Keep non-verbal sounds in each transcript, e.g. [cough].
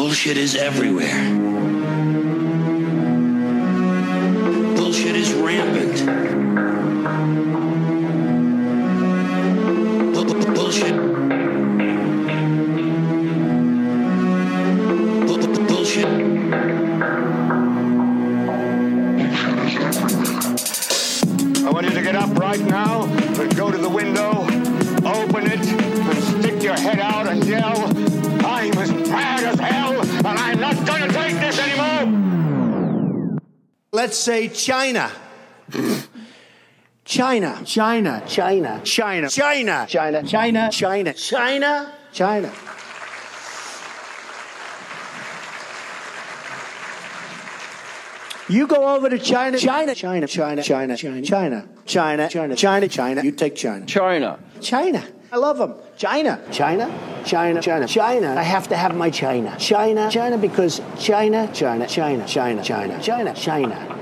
Bullshit is everywhere. Bullshit is rampant. Bu- bu- Bullshit. Let's say China. China. China. China. China. China. China. China. China. China. China. You go over to China. China. China. China. China. China. China. China. China. China. China. You take China. China. China. I love them. China. China. China. China. China. I have to have my China. China. China because China. China. China. China. China. China. China.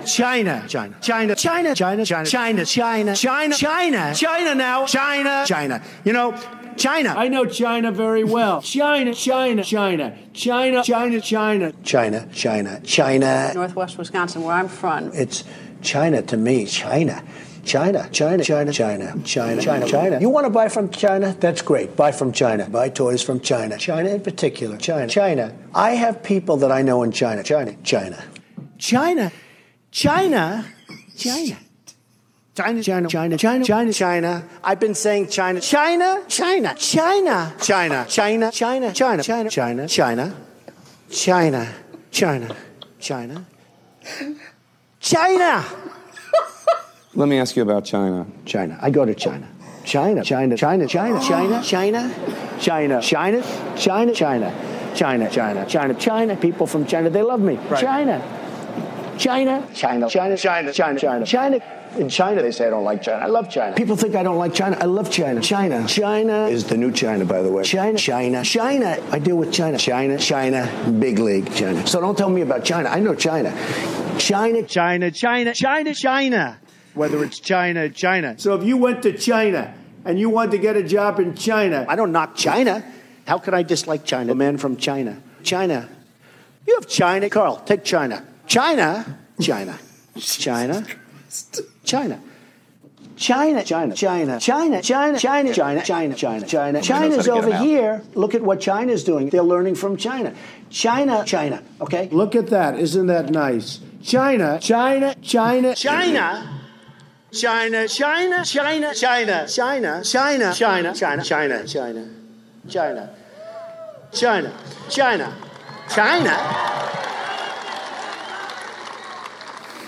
China. China. China. China. China. China. China. China. China. China. China now. China. China. You know, China. I know China very well. China, China, China, China, China, China. China. China. China. Northwest Wisconsin, where I'm from. It's China to me. China. China, China, China, China, China, China, China. You want to buy from China? That's great. Buy from China. Buy toys from China. China in particular. China. China. I have people that I know in China. China. China. China. China. China. China, China, China, China, China, China. I've been saying China, China, China, China, China, China, China, China, China, China, China, China, China, China, China. Let me ask you about China. China. I go to China. China, China, China, China, China, China, China, China, China, China, China, China, China, China. People from China, they love me. China. China, China, China, China, China, China, China. In China, they say I don't like China. I love China. People think I don't like China. I love China. China. China is the new China, by the way. China, China, China. I deal with China. China, China, big league, China. So don't tell me about China. I know China. China, China, China, China, China. Whether it's China, China. So if you went to China and you wanted to get a job in China, I don't knock China. How could I dislike China? A man from China. China. You have China. Carl, take China. China. China. China. China. China, China, China, China, China, China, China, China, China, China. China's to get over him out. here. Look at what China's doing. They're learning from China. China, China, okay? look at that. Isn't that nice? China, China, China, China. China, China, China, China, China, China, China, China, China, China, China, China, China, China.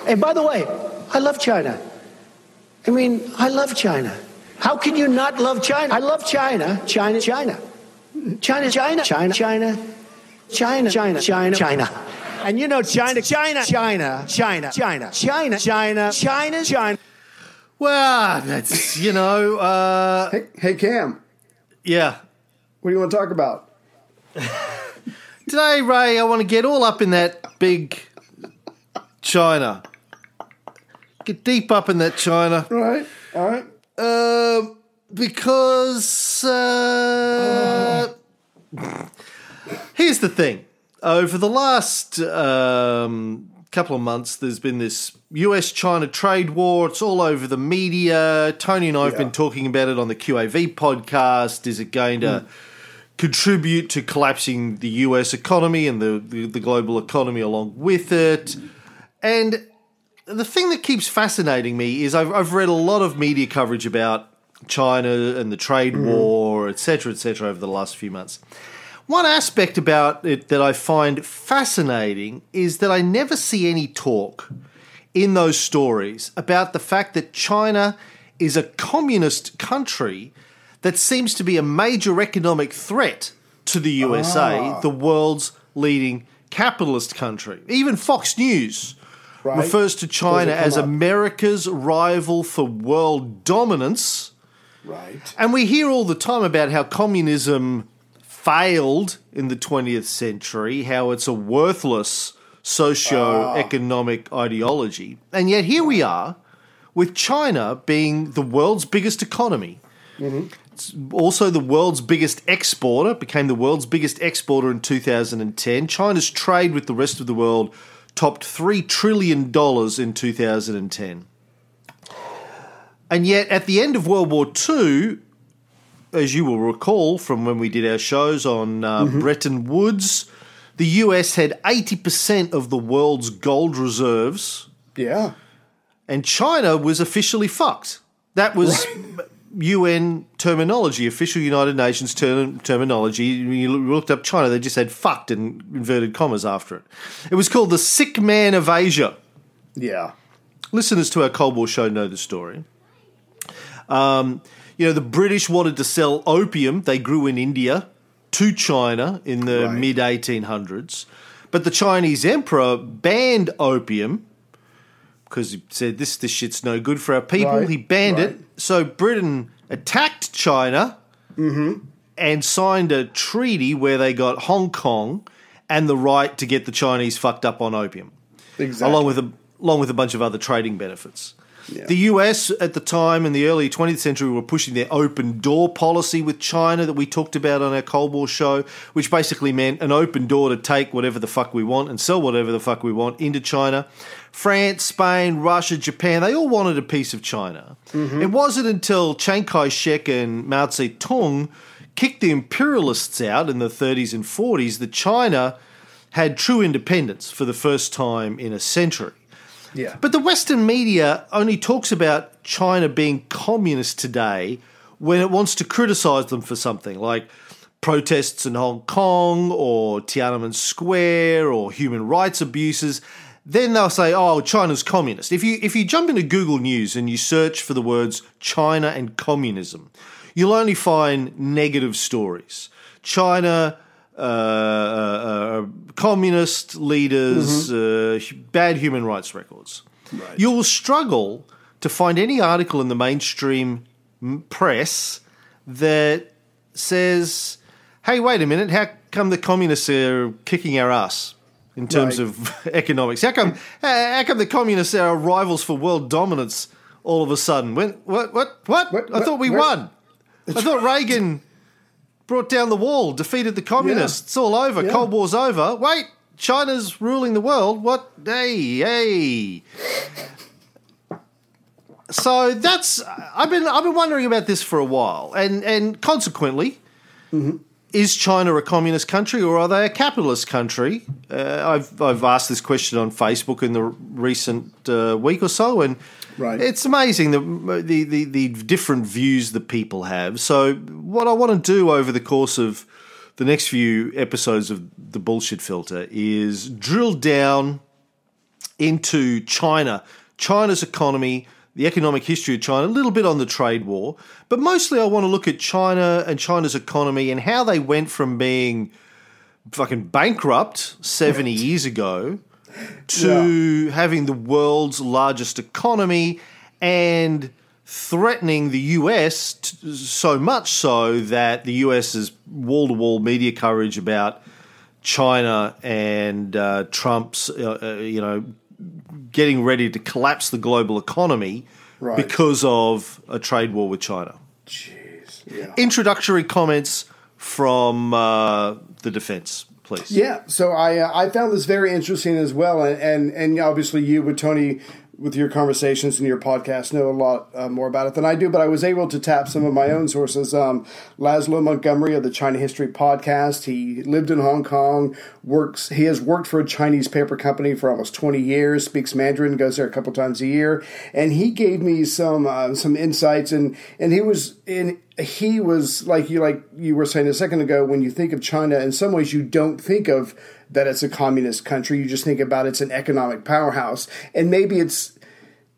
And by the way, I love China. I mean, I love China. How can you not love China? I love China. China, China. China, China, China, China, China, China, China, China. And you know China, China, China, China, China, China, China, China, China. Well, that's, you know, uh, Hey, hey, Cam, yeah. what do you want to talk about? Today, Ray, I want to get all up in that big China. Get deep up in that China. Right, all right. Um, because uh, here's the thing: over the last um, couple of months, there's been this U.S.-China trade war. It's all over the media. Tony and I have been talking about it on the QAV podcast. Is it going to mm. contribute to collapsing the U.S. economy and the, the, the global economy along with it? And the thing that keeps fascinating me is I've, I've read a lot of media coverage about China and the trade mm. war, etc., etc., over the last few months. One aspect about it that I find fascinating is that I never see any talk in those stories about the fact that China is a communist country that seems to be a major economic threat to the USA, the world's leading capitalist country. Even Fox News Right. refers to China as up. America's rival for world dominance. Right. And we hear all the time about how communism failed in the 20th century, how it's a worthless socio-economic ideology. And yet here we are with China being the world's biggest economy. It's It's also the world's biggest exporter, became the world's biggest exporter in 2010. China's trade with the rest of the world topped $3 trillion in 2010. And yet, at the end of World War II, as you will recall from when we did our shows on uh, Bretton Woods, the US had 80% of the world's gold reserves, Yeah. and China was officially fucked. That was UN terminology, official United Nations term, terminology. When you looked up China, they just had fucked in inverted commas after it. It was called the sick man of Asia. Yeah. Listeners to our Cold War show know the story. Um, you know, the British wanted to sell opium they grew in India to China in the Right. mid 1800s, but the Chinese emperor banned opium because he said this this shit's no good for our people. Right, He banned right. it. So Britain attacked China mm-hmm. and signed a treaty where they got Hong Kong and the right to get the Chinese fucked up on opium Exactly. along with a along with a bunch of other trading benefits. The US at the time in the early 20th century were pushing their open door policy with China that we talked about on our Cold War show, which basically meant an open door to take whatever the fuck we want and sell whatever the fuck we want into China. France, Spain, Russia, Japan, they all wanted a piece of China. Mm-hmm. It wasn't until Chiang Kai shek and Mao Zedong kicked the imperialists out in the 30s and 40s that China had true independence for the first time in a century. Yeah. But the Western media only talks about China being communist today when it wants to criticize them for something like protests in Hong Kong or Tiananmen Square or human rights abuses. Then they'll say, "Oh, China's communist." If you if you jump into Google News and you search for the words China and communism, you'll only find negative stories. China uh, uh, uh, communist leaders, uh, hu- bad human rights records. You will struggle to find any article in the mainstream press that says, "Hey, wait a minute! How come the communists are kicking our ass in terms Right. of [laughs] economics? How come? How come the communists are our rivals for world dominance all of a sudden? When what what what? What- I thought we where- won. I thought Reagan brought down the wall, defeated the communists. It's all over. Yeah. Cold War's over. Wait, China's ruling the world. What? Hey, hey. So that's I've been I've been wondering about this for a while, and and consequently, is China a communist country or are they a capitalist country? Uh, I've I've asked this question on Facebook in the recent uh, week or so, and Right. it's amazing the, uh, the the the different views that people have. So what I want to do over the course of the next few episodes of the bullshit filter is drill down into China, China's economy, the economic history of China, a little bit on the trade war, but mostly I want to look at China and China's economy and how they went from being fucking bankrupt 70 years ago to having the world's largest economy and threatening the US t- so much so that the US's wall to wall media coverage about China and uh, Trump's, uh, uh, you know, getting ready to collapse the global economy Right. because of a trade war with China. Jeez. Yeah. Introductory comments from uh, the defense, please. Yeah, so I uh, I found this very interesting as well, and and, and obviously you with Tony with your conversations and your podcast know a lot uh, more about it than I do, but I was able to tap some of my own sources. Um, Laszlo Montgomery of the China History Podcast. He lived in Hong Kong. Works. He has worked for a Chinese paper company for almost twenty years. Speaks Mandarin. Goes there a couple times a year, and he gave me some uh, some insights. And and he was in he was like you like you were saying a second ago when you think of China in some ways you don't think of that it's a communist country you just think about it's an economic powerhouse and maybe it's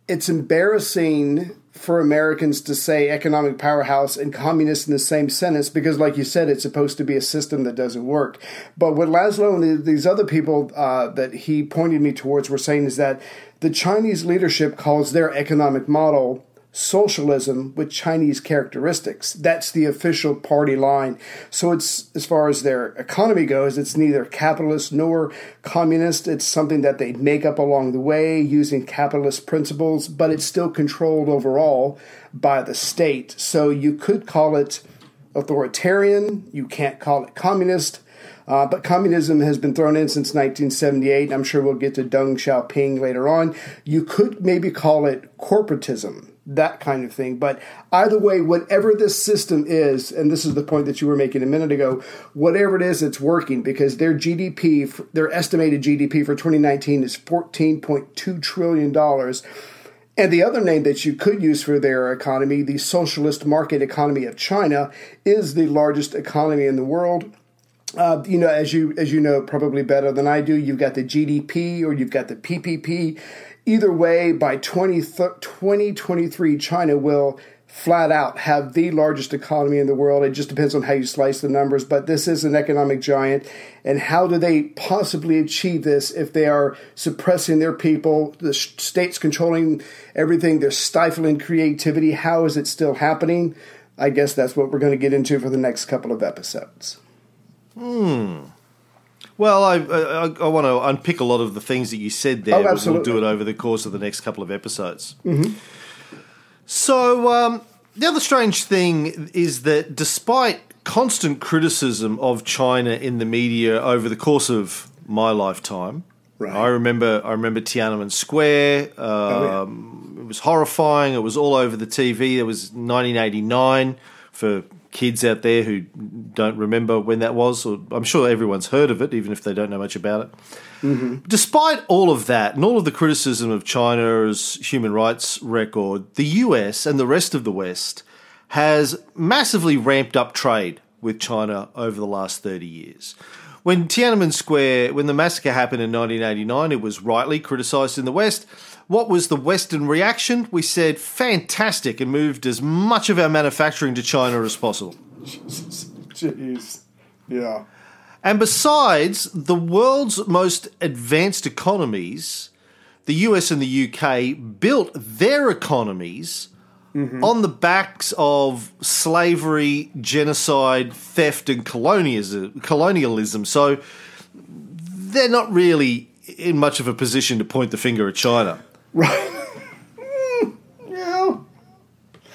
it's embarrassing for Americans to say economic powerhouse and communist in the same sentence because, like you said, it's supposed to be a system that doesn't work. But what Laszlo and these other people uh, that he pointed me towards were saying is that the Chinese leadership calls their economic model socialism with Chinese characteristics. That's the official party line. So it's as far as their economy goes, it's neither capitalist nor communist. It's something that they make up along the way using capitalist principles, but it's still controlled overall by the state. So you could call it authoritarian. You can't call it communist. Uh, but communism has been thrown in since 1978. I'm sure we'll get to Deng Xiaoping later on. You could maybe call it corporatism, that kind of thing. But either way, whatever this system is, and this is the point that you were making a minute ago, whatever it is, it's working because their GDP, their estimated GDP for 2019 is $14.2 trillion. And the other name that you could use for their economy, the socialist market economy of China, is the largest economy in the world. Uh, you know, as you as you know probably better than I do, you've got the GDP or you've got the PPP. Either way, by 20, 2023, China will flat out have the largest economy in the world. It just depends on how you slice the numbers, but this is an economic giant. And how do they possibly achieve this if they are suppressing their people, the state's controlling everything, they're stifling creativity? How is it still happening? I guess that's what we're going to get into for the next couple of episodes. Hmm. Well, I, I, I want to unpick a lot of the things that you said there. Oh, but We'll do it over the course of the next couple of episodes. So, um, the other strange thing is that despite constant criticism of China in the media over the course of my lifetime, Right. I remember I remember Tiananmen Square. Um, Oh, It was horrifying. It was all over the TV. It was 1989 for kids out there who don't remember when that was. Or I'm sure everyone's heard of it, even if they don't know much about it. Mm-hmm. Despite all of that and all of the criticism of China's human rights record, the US and the rest of the West has massively ramped up trade with China over the last 30 years. When Tiananmen Square, when the massacre happened in 1989, it was rightly criticised in the West. What was the Western reaction? We said, fantastic, and moved as much of our manufacturing to China as possible. Jeez. Yeah. And besides, the world's most advanced economies, the US and the UK, built their economies mm-hmm. on the backs of slavery, genocide, theft, and colonialism. colonialism. So they're not really in much of a position to point the finger at China. [laughs] Yeah.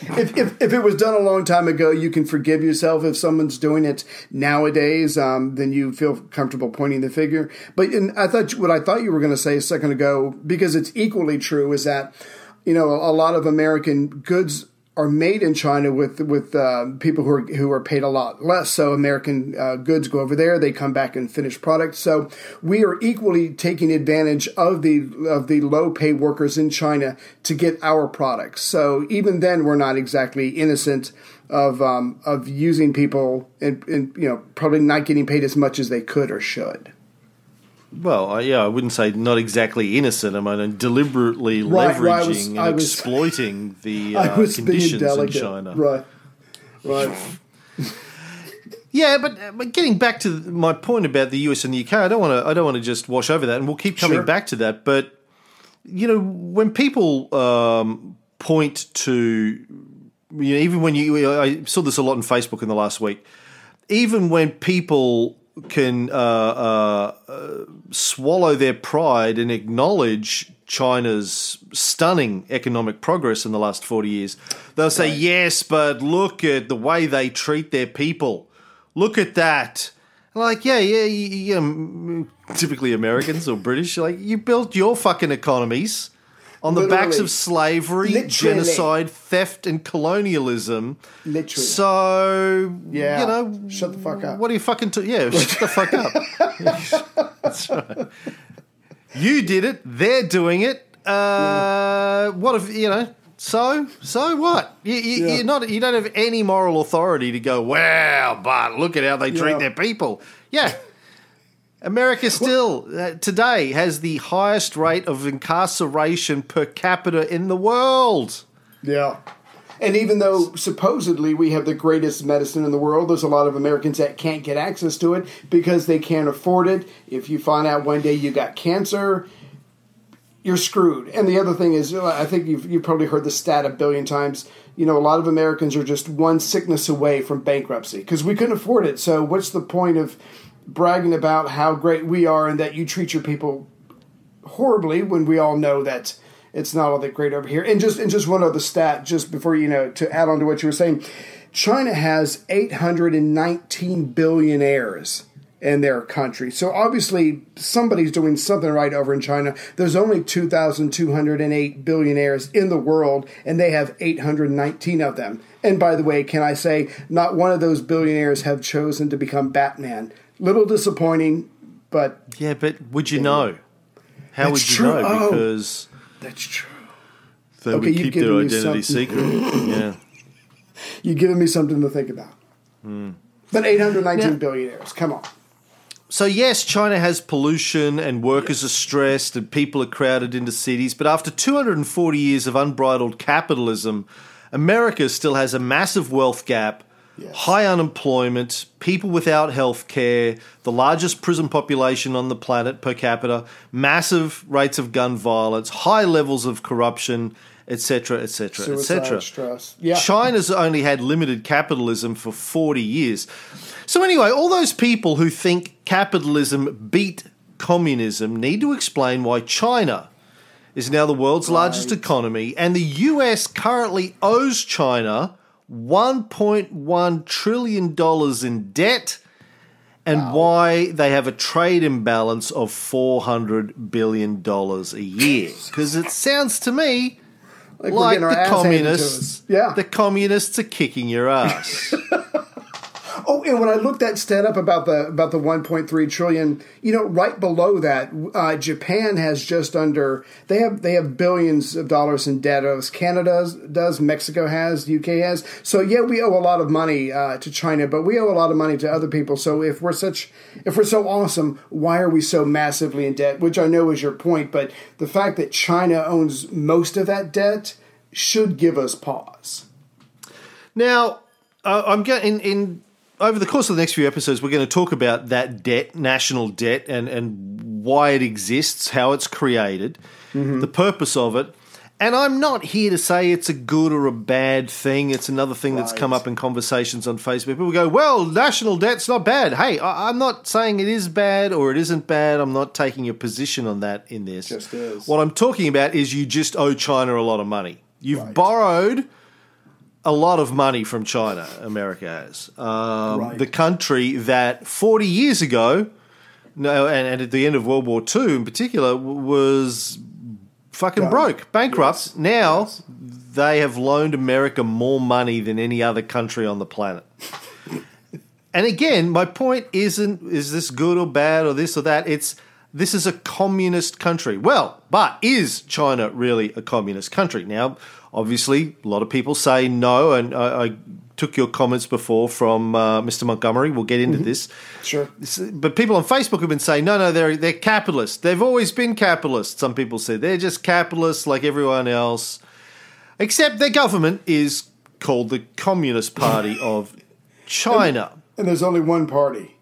If, if, if it was done a long time ago, you can forgive yourself. If someone's doing it nowadays, um, then you feel comfortable pointing the finger. But in, I thought what I thought you were going to say a second ago, because it's equally true, is that you know a, lot of American goods are made in China with with uh, people who are who are paid a lot less. So American uh, goods go over there, they come back in finished product. So we are equally taking advantage of the of the low paid workers in China to get our products. So even then, we're not exactly innocent of um, of using people and, and you know probably not getting paid as much as they could or should. Well, I- yeah, I wouldn't say not exactly innocent. I mean, deliberately Right, leveraging right, was- and was- exploiting the [laughs] uh, conditions in China. right? Right. [laughs] Yeah, but, uh, but getting back to my point about the US and the UK, I don't want to. I don't want to just wash over that, and we'll keep coming Sure. back to that. But you know, when people um, point to, you know, even when you, I saw this a lot on Facebook in the last week. Even when people can uh, uh, uh, swallow their pride and acknowledge China's stunning economic progress in the last 40 years, they'll say, yes, but look at the way they treat their people. Look at that. Like, yeah, yeah, you, you typically Americans or British, like, you built your fucking economies on the backs of slavery, Literally. genocide, theft, and colonialism. Literally. So, Yeah. you know, Shut the fuck up. What are you fucking? T- yeah, shut the fuck up. [laughs] That's right. You did it. They're doing it. Uh, What if you know? So, so what? You, you, Yeah. You're not. You don't have any moral authority to go. Wow, but look at how they treat Yeah. their people. Yeah. America still uh, today has the highest rate of incarceration per capita in the world. Yeah. And even though supposedly we have the greatest medicine in the world, there's a lot of Americans that can't get access to it because they can't afford it. If you find out one day you got cancer, you're screwed. And the other thing is, I think you've, you've probably heard the stat a billion times. You know, a lot of Americans are just one sickness away from bankruptcy because we couldn't afford it. So, what's the point of bragging about how great we are and that you treat your people horribly when we all know that it's not all that great over here. And just and just one other stat, just before you know, to add on to what you were saying, China has 819 billionaires in their country. So obviously somebody's doing something right over in China. There's only 2,208 billionaires in the world and they have 819 of them. And by the way, can I say not one of those billionaires have chosen to become Batman. Little disappointing, but Yeah, but would you know? How That's would you true. know? Oh. Because that's true. they Okay, would keep their identity secret. [laughs] yeah. You've given me something to think about. Hmm. But 819 Now- billionaires, come on. So yes, China has pollution and workers are stressed and people are crowded into cities, but after 240 years of unbridled capitalism, America still has a massive wealth gap, high unemployment, people without health care, the largest prison population on the planet per capita, massive rates of gun violence, high levels of corruption, etc., etc., etc. China's only had limited capitalism for 40 years. So, anyway, all those people who think capitalism beat communism need to explain why China is now the world's largest economy and the US currently owes China $1.1 trillion in debt and why they have a trade imbalance of $400 billion a year. [laughs] Because it sounds to me Like like the ass handed to communists. Yeah. the communists are kicking your [laughs] ass. Oh, and when I looked that stat up about the about the 1.3 trillion, you know, right below that, uh, Japan has just under they have they have billions of dollars in debt. As Canada does, Mexico has, UK has. So yeah, we owe a lot of money uh, to China, but we owe a lot of money to other people. So if we're such if we're so awesome, why are we so massively in debt? Which I know is your point, but the fact that China owns most of that debt should give us pause. now, uh, I'm in, in over the course of the next few episodes, we're going to talk about that debt, national debt, and and why it exists, how it's created, mm-hmm. the purpose of it. And I'm not here to say it's a good or a bad thing. It's another thing that's come up in conversations on Facebook. People go, "Well, national debt's not bad." Hey, I, I'm not saying it is bad or it isn't bad. I'm not taking a position on that in this. What I'm talking about is you just owe China a lot of money. You've borrowed a lot of money from China, America has. Um, Right. The country that 40 years ago, no, and, and at the end of World War II in particular, was fucking broke, bankrupt. Yes. Now Yes. they have loaned America more money than any other country on the planet. [laughs] and again, my point isn't is this good or bad or this or that. It's this is a communist country. Well, but is China really a communist country? Now, obviously, a lot of people say no, and I, I took your comments before from uh, Mr. Montgomery. We'll get into this. Sure. But people on Facebook have been saying, no, no, they're they're capitalists. They've always been capitalists. Some people say they're just capitalists like everyone else, except their government is called the Communist Party of [laughs] China. And there's only one party.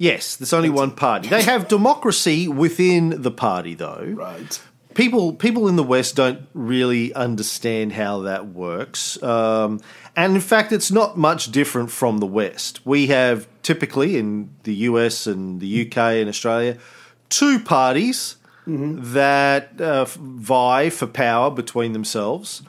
Yes, there's only one party. They have democracy within the party, though. Right. People, people in the West don't really understand how that works, um, and in fact, it's not much different from the West. We have typically in the US and the UK and Australia two parties that uh, vie for power between themselves.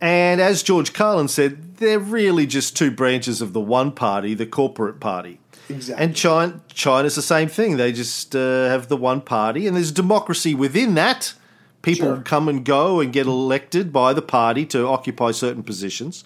And as George Carlin said, they're really just two branches of the one party, the corporate party. Exactly. And China, China's the same thing. They just uh, have the one party, and there's democracy within that. People Sure. come and go and get elected by the party to occupy certain positions,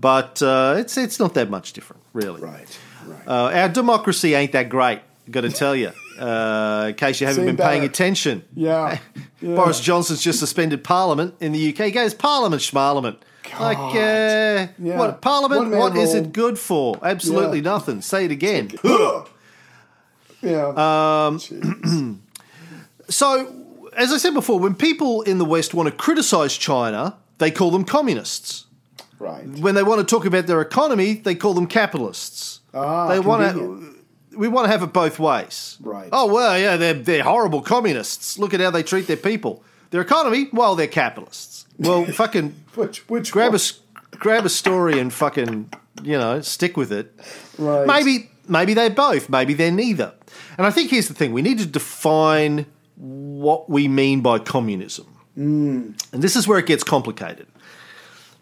but uh, it's it's not that much different, really. Right. Right. Uh, our democracy ain't that great. Got to tell you, [laughs] uh, in case you haven't been paying attention. yeah. [laughs] yeah. Boris Johnson's just suspended Parliament in the UK. He goes Parliament, Schmarliament. Like, uh, Yeah. what Parliament? What is it good for? Absolutely Yeah. nothing. Say it again. [laughs] Yeah. Um, [clears throat] So, as I said before, when people in the West want to criticize China, they call them communists. right. When they want to talk about their economy, they call them capitalists. Ah, they want convenient. to. We want to have it both ways. Right. Oh well, yeah, they're they're horrible communists. Look at how they treat their people. Their economy, well, they're capitalists. Well, fucking [laughs] Which which grab a one? s- grab a story and fucking you know stick with it. Right. Maybe maybe they're both. Maybe they're neither. And I think here's the thing: we need to define what we mean by communism, Mm. and this is where it gets complicated.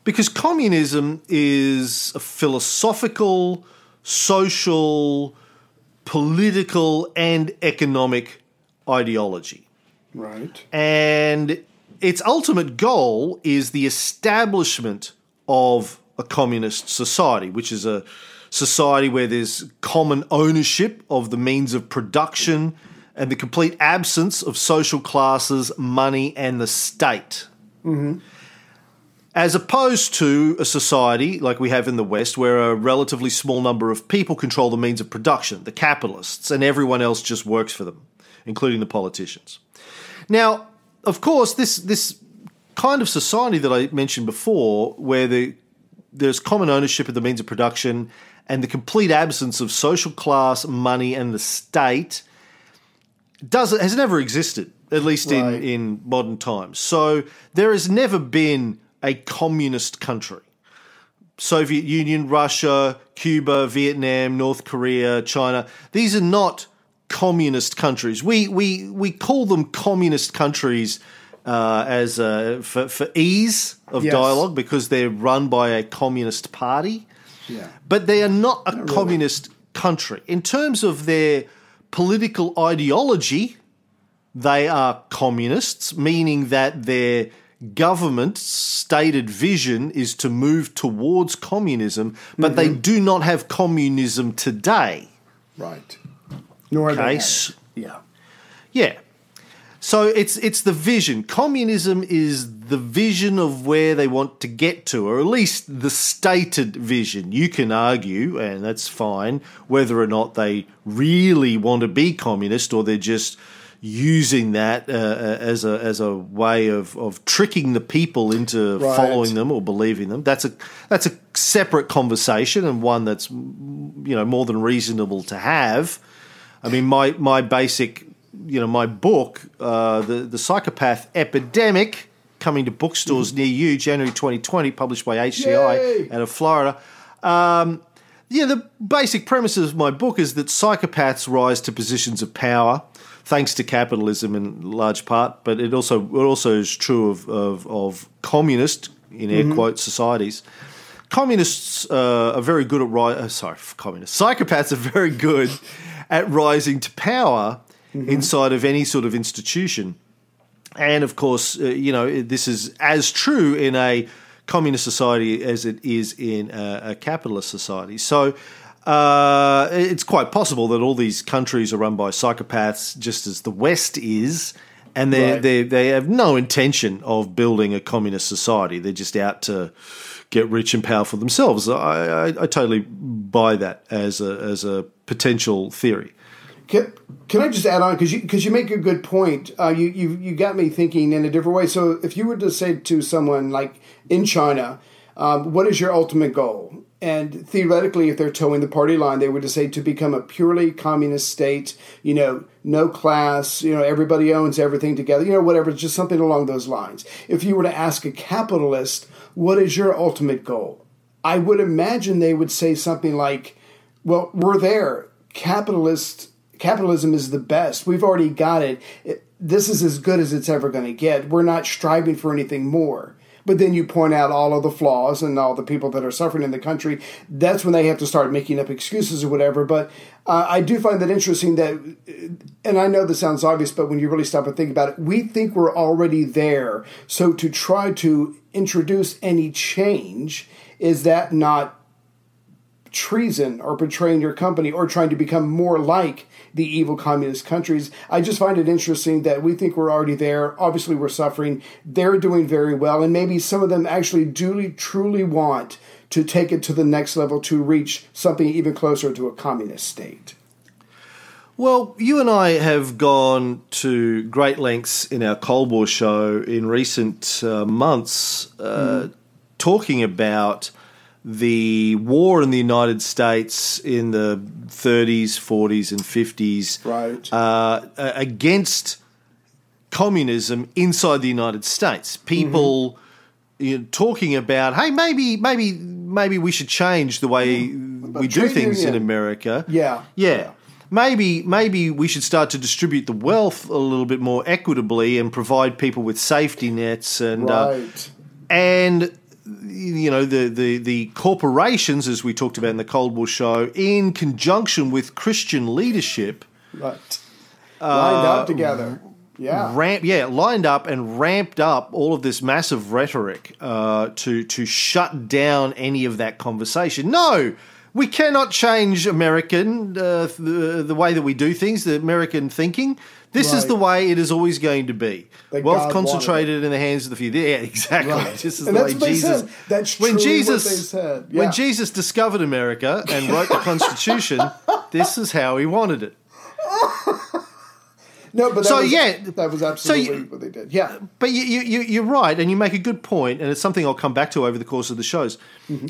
Because communism is a philosophical, social, political, and economic ideology. Right. And its ultimate goal is the establishment of a communist society, which is a society where there's common ownership of the means of production and the complete absence of social classes, money, and the state. As opposed to a society like we have in the West, where a relatively small number of people control the means of production, the capitalists, and everyone else just works for them, including the politicians. Now, of course, this this kind of society that I mentioned before, where the there's common ownership of the means of production and the complete absence of social class, money, and the state, does has never existed, at least Right. in, in modern times. So there has never been a communist country. Soviet Union, Russia, Cuba, Vietnam, North Korea, China. These are not communist countries. We we we call them communist countries uh, as uh, for, for ease of Yes. dialogue because they're run by a communist party. Yeah. But they are not a communist country. In terms of their political ideology, they are communists, meaning that their government's stated vision is to move towards communism, but they do not have communism today. Right. Nor Case. Yeah. Yeah. So it's it's the vision. Communism is the vision of where they want to get to, or at least the stated vision. You can argue, and that's fine, whether or not they really want to be communist or they're just using that uh, as a as a way of, of tricking the people into Right. following them or believing them. That's a that's a separate conversation and one that's you know more than reasonable to have. I mean, my my basic, you know, my book, uh, the the psychopath epidemic, coming to bookstores near you, January 2020, published by HCI Yay! out of Florida. Um, yeah, the basic premise of my book is that psychopaths rise to positions of power thanks to capitalism in large part, but it also it also is true of of, of communist in air quote societies. Communists uh, are very good at ri- uh, sorry, communists. Psychopaths are very good at rising to power inside of any sort of institution. And of course, uh, you know, this is as true in a communist society as it is in a, a capitalist society. So uh, it's quite possible that all these countries are run by psychopaths, just as the West is. And they Right. they they have no intention of building a communist society. They're just out to get rich and powerful themselves. I, I, I totally buy that as a as a potential theory. Can, can I just add on because you because you make a good point. Uh, you you you got me thinking in a different way. So if you were to say to someone like in China, um, what is your ultimate goal? And theoretically, if they're toeing the party line, they would say to become a purely communist state. You know, no class. You know, everybody owns everything together. You know, whatever. Just something along those lines. If you were to ask a capitalist, what is your ultimate goal? I would imagine they would say something like, "Well, we're there. Capitalist capitalism is the best. We've already got it. it this is as good as it's ever going to get. We're not striving for anything more." But then you point out all of the flaws and all the people that are suffering in the country. That's when they have to start making up excuses or whatever. But uh, I do find that interesting that, and I know this sounds obvious, but when you really stop and think about it, we think we're already there. So to try to introduce any change, is that not treason or betraying your company or trying to become more like the evil communist countries. I just find it interesting that we think we're already there. Obviously, we're suffering. They're doing very well, and maybe some of them actually duly, truly want to take it to the next level to reach something even closer to a communist state. Well, you and I have gone to great lengths in our Cold War show in recent uh, months uh, talking about the war in the United States in the 30s, 40s, and 50s Right. uh, against communism inside the United States. People you know, talking about, hey, maybe, maybe, maybe we should change the way we do things in. America. Yeah. Yeah. Maybe maybe we should start to distribute the wealth a little bit more equitably and provide people with safety nets and uh, and you know the, the the corporations, as we talked about in the Cold War show, in conjunction with Christian leadership, Right. Lined up together. Yeah. ramp yeah lined up and ramped up all of this massive rhetoric uh, to to shut down any of that conversation. No, we cannot change American uh, the, the way that we do things, the American thinking. This is the way it is always going to be. Wealth concentrated in the hands of the few. Yeah, [laughs] exactly. Right. This is And the that's way Jesus. That's when Jesus said. Yeah. when Jesus discovered America and wrote the Constitution, [laughs] this is how he wanted it. [laughs] No, but So, was, yeah. that was So absolutely you- what they did. Yeah. But you, you, you- you're right, and you make a good point, and it's something I'll come back to over the course of the shows.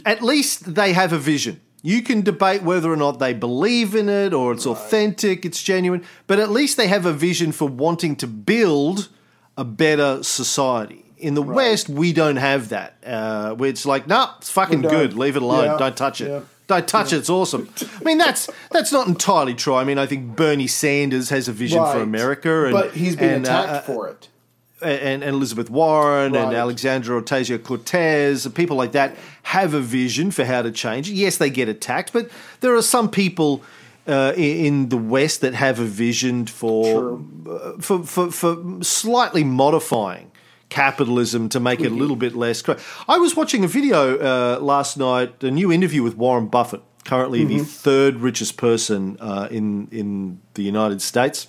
At least they have a vision. You can debate whether or not they believe in it, or it's authentic, it's genuine, but at least they have a vision for wanting to build a better society. In the West, we don't have that. Uh, where it's like, nah, it's fucking good. Leave it alone. Yeah. Don't touch it. Yeah. Don't touch it. It's awesome. I mean, that's that's not entirely true. I mean, I think Bernie Sanders has a vision for America, and, but he's been and, uh, attacked uh, for it. And, and Elizabeth Warren and Alexandria Ocasio Cortez, people like that have a vision for how to change. Yes, they get attacked, but there are some people uh, in the West that have a vision for, uh, for, for for slightly modifying capitalism to make it a little bit less. Cra- I was watching a video uh, last night, a new interview with Warren Buffett, currently the third richest person uh, in in the United States.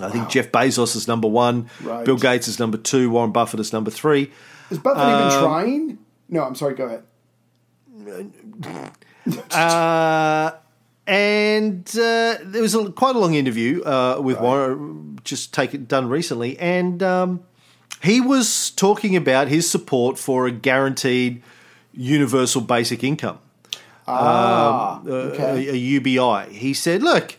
I think Jeff Bezos is number one, Right. Bill Gates is number two, Warren Buffett is number three. Is Buffett Um, even trying? No, I'm sorry. Go ahead. [laughs] Uh, and uh, there was a, quite a long interview uh, with Warren, just taken done recently, and um, he was talking about his support for a guaranteed universal basic income. Ah, uh, okay. a, a UBI. He said, "Look,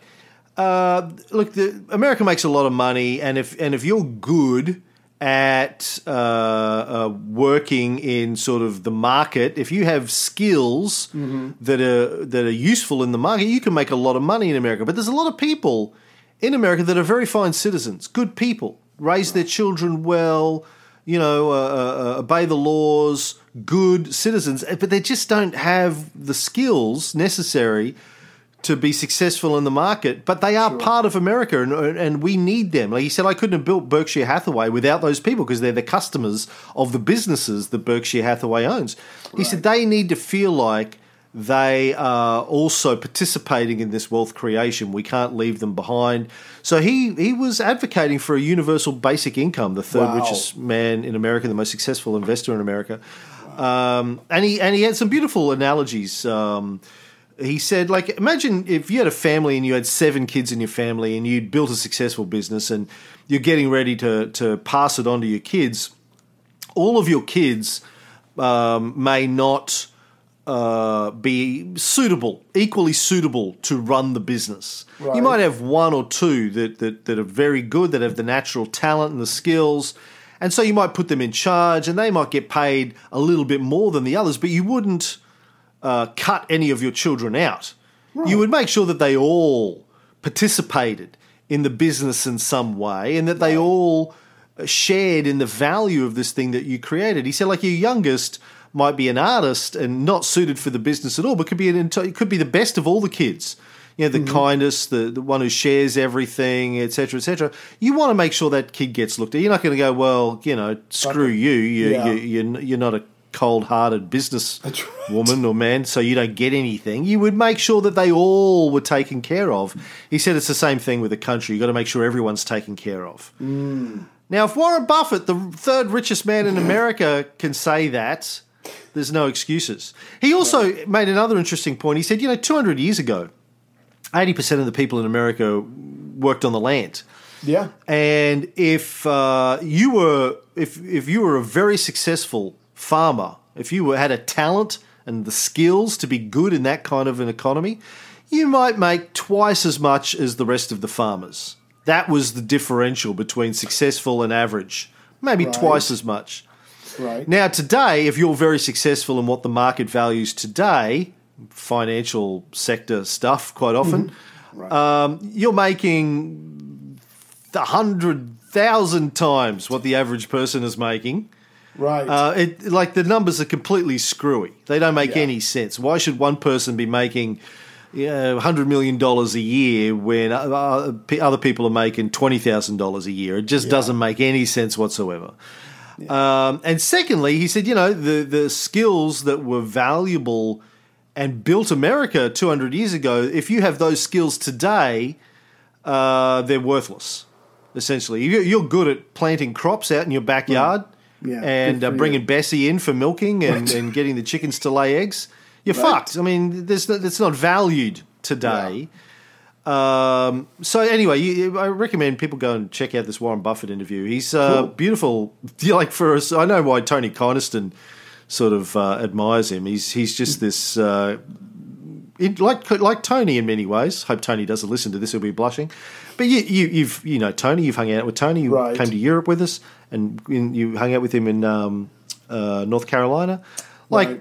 uh, look, the, America makes a lot of money, and if and if you're good at uh, uh, working in sort of the market, if you have skills that are that are useful in the market, you can make a lot of money in America. But there's a lot of people in America that are very fine citizens, good people, raise their children well." You know, uh, uh, uh, obey the laws, good citizens, but they just don't have the skills necessary to be successful in the market, but they are part of America and, and we need them. Like he said, I couldn't have built Berkshire Hathaway without those people because they're the customers of the businesses that Berkshire Hathaway owns. He said they need to feel like they are also participating in this wealth creation. We can't leave them behind. So he, he was advocating for a universal basic income, the third Wow. richest man in America, the most successful investor in America. Um, and he and he had some beautiful analogies. Um, he said, like, imagine if you had a family and you had seven kids in your family and you'd built a successful business and you're getting ready to to pass it on to your kids. All of your kids um, may not uh, be suitable, equally suitable to run the business. You might have one or two that, that, that are very good, that have the natural talent and the skills. And so you might put them in charge and they might get paid a little bit more than the others, but you wouldn't uh, cut any of your children out. You would make sure that they all participated in the business in some way and that they all shared in the value of this thing that you created. He said, like your youngest might be an artist and not suited for the business at all, but could be an enti- could be the best of all the kids. You know, the kindest, the, the one who shares everything, etc., etc. You want to make sure that kid gets looked at. You're not going to go, well, you know, screw you. You, Yeah. you you're, you're not a cold-hearted business right. woman or man, so you don't get anything. You would make sure that they all were taken care of. He said it's the same thing with the country. You've got to make sure everyone's taken care of. Now, if Warren Buffett, the third richest man in America, can say that, there's no excuses. He also made another interesting point. He said, you know, 200 years ago, 80% of the people in America worked on the land. Yeah. And if uh, you were if if you were a very successful farmer, if you had a talent and the skills to be good in that kind of an economy, you might make twice as much as the rest of the farmers. That was the differential between successful and average, maybe Right. twice as much. Right. Now, today, if you're very successful in what the market values today, financial sector stuff quite often, um, you're making a hundred thousand times what the average person is making. Right. Uh, it like the numbers are completely screwy. They don't make Yeah. any sense. Why should one person be making uh, hundred million dollars a year when uh, uh, p- other people are making twenty thousand dollars a year? It just doesn't make any sense whatsoever. Um, and secondly, he said, you know, the the skills that were valuable and built America 200 years ago, if you have those skills today, uh, they're worthless. Essentially, You- you're good at planting crops out in your backyard Yeah, and uh, bringing you. Bessie in for milking and, and getting the chickens to lay eggs. You're Right. fucked. I mean, there's no, that's not valued today. Um, so anyway, you, I recommend people go and check out this Warren Buffett interview. He's uh, Cool. beautiful. [laughs] Like for us, I know why Tony Kynaston sort of uh, admires him. He's he's just this uh, in, like like Tony in many ways. Hope Tony doesn't listen to this; he'll be blushing. But you, you you've you know Tony. You've hung out with Tony. You Right. came to Europe with us, and in, you hung out with him in um, uh, North Carolina. Like Right.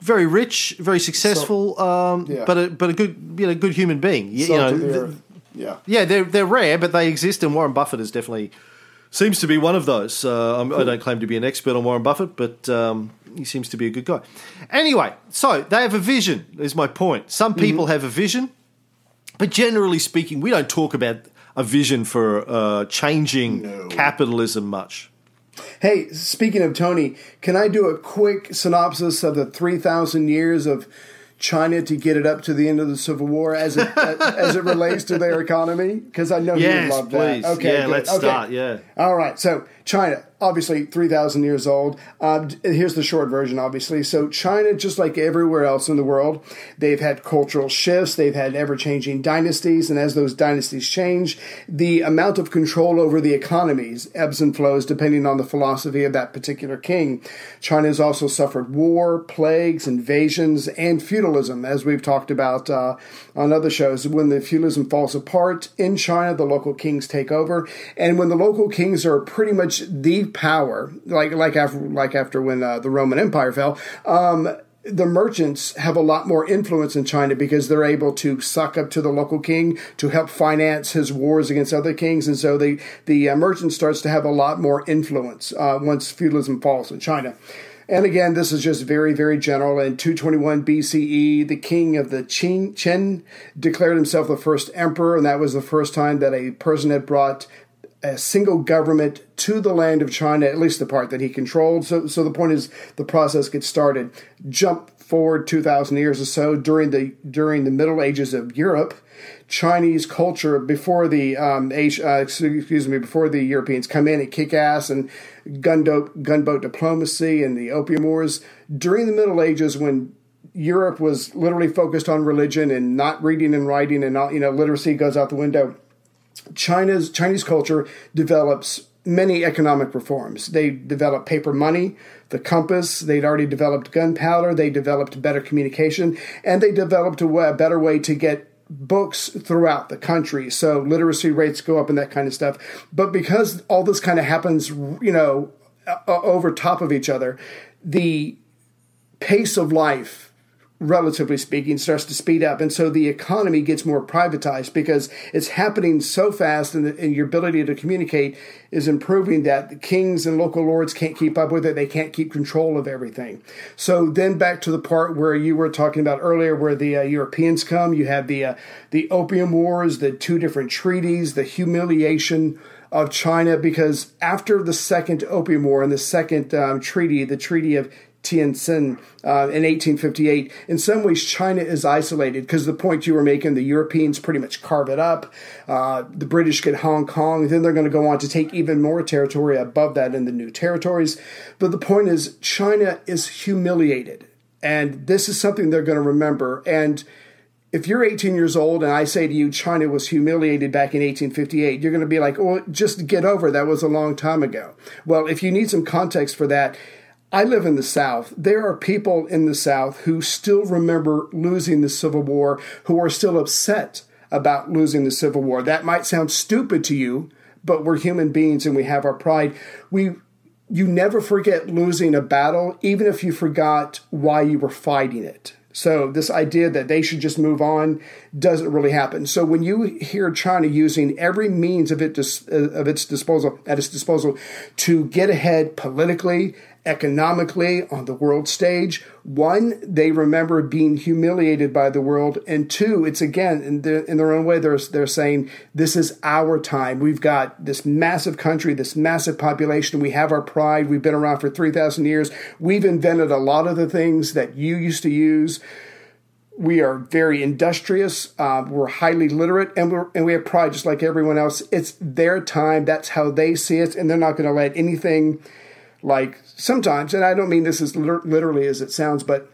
very rich, very successful, um, yeah. but a, but a good you know good human being. You, you know, the. Yeah. yeah, they're they're rare, but they exist, and Warren Buffett is definitely seems to be one of those. Uh, I'm, I don't claim to be an expert on Warren Buffett, but um, he seems to be a good guy. Anyway, so they have a vision. Is my point. Some people have a vision, but generally speaking, we don't talk about a vision for uh, changing No. capitalism much. Hey, speaking of Tony, can I do a quick synopsis of the 3,000 years of China to get it up to the end of the Civil War as it, [laughs] as it relates to their economy? Because I know you would love please. that. Okay, Yeah, good. let's Okay. start, yeah. All right, so China, obviously 3,000 years old. D- here's the short version, obviously. So, China, just like everywhere else in the world, they've had cultural shifts, they've had ever changing dynasties, and as those dynasties change, the amount of control over the economies ebbs and flows depending on the philosophy of that particular king. China has also suffered war, plagues, invasions, and feudalism, as we've talked about uh, on other shows. When the feudalism falls apart in China, the local kings take over, and when the local kings are pretty much the power, like like after like after when uh, the Roman Empire fell. Um, the merchants have a lot more influence in China because they're able to suck up to the local king to help finance his wars against other kings, and so the the uh, merchant starts to have a lot more influence uh, once feudalism falls in China. And again, this is just very, very general. In 221 BCE, the king of the Qin, Qin declared himself the first emperor, and that was the first time that a person had brought a single government to the land of China, at least the part that he controlled. So, so the point is, the process gets started. Jump forward 2,000 years or so during the during the Middle Ages of Europe. Chinese culture before the um, Asia, uh, excuse me before the Europeans come in and kick ass and gunboat gunboat diplomacy and the opium wars during the Middle Ages when Europe was literally focused on religion and not reading and writing and all, you know literacy goes out the window. China's Chinese culture develops many economic reforms. They developed paper money, the compass. They'd already developed gunpowder. They developed better communication, and they developed a, way, a better way to get books throughout the country. So literacy rates go up and that kind of stuff. But because all this kind of happens, you know, over top of each other, the pace of life relatively speaking, starts to speed up. And so the economy gets more privatized because it's happening so fast and, the, and your ability to communicate is improving that the kings and local lords can't keep up with it. They can't keep control of everything. So then back to the part where you were talking about earlier, where the uh, Europeans come, you have the, uh, the Opium Wars, the two different treaties, the humiliation of China, because after the Second Opium War and the Second um, Treaty, the Treaty of Tientsin uh, in 1858. In some ways, China is isolated because the point you were making, the Europeans pretty much carve it up. Uh, the British get Hong Kong. Then they're going to go on to take even more territory above that in the new territories. But the point is, China is humiliated. And this is something they're going to remember. And if you're 18 years old and I say to you, China was humiliated back in 1858, you're going to be like, well, just get over. That was a long time ago. Well, if you need some context for that, I live in the South. There are people in the South who still remember losing the Civil War, who are still upset about losing the Civil War. That might sound stupid to you, but we're human beings and we have our pride. We you never forget losing a battle, even if you forgot why you were fighting it. So this idea that they should just move on doesn't really happen. So when you hear China using every means of it dis- uh, of its disposal at its disposal to get ahead politically economically on the world stage. One, they remember being humiliated by the world, and two, it's again in their, in their own way. They're they're saying this is our time. We've got this massive country, this massive population. We have our pride. We've been around for three thousand years. We've invented a lot of the things that you used to use. We are very industrious. Uh, we're highly literate, and we're and we have pride, just like everyone else. It's their time. That's how they see it, and they're not going to let anything like sometimes, and I don't mean this as literally as it sounds, but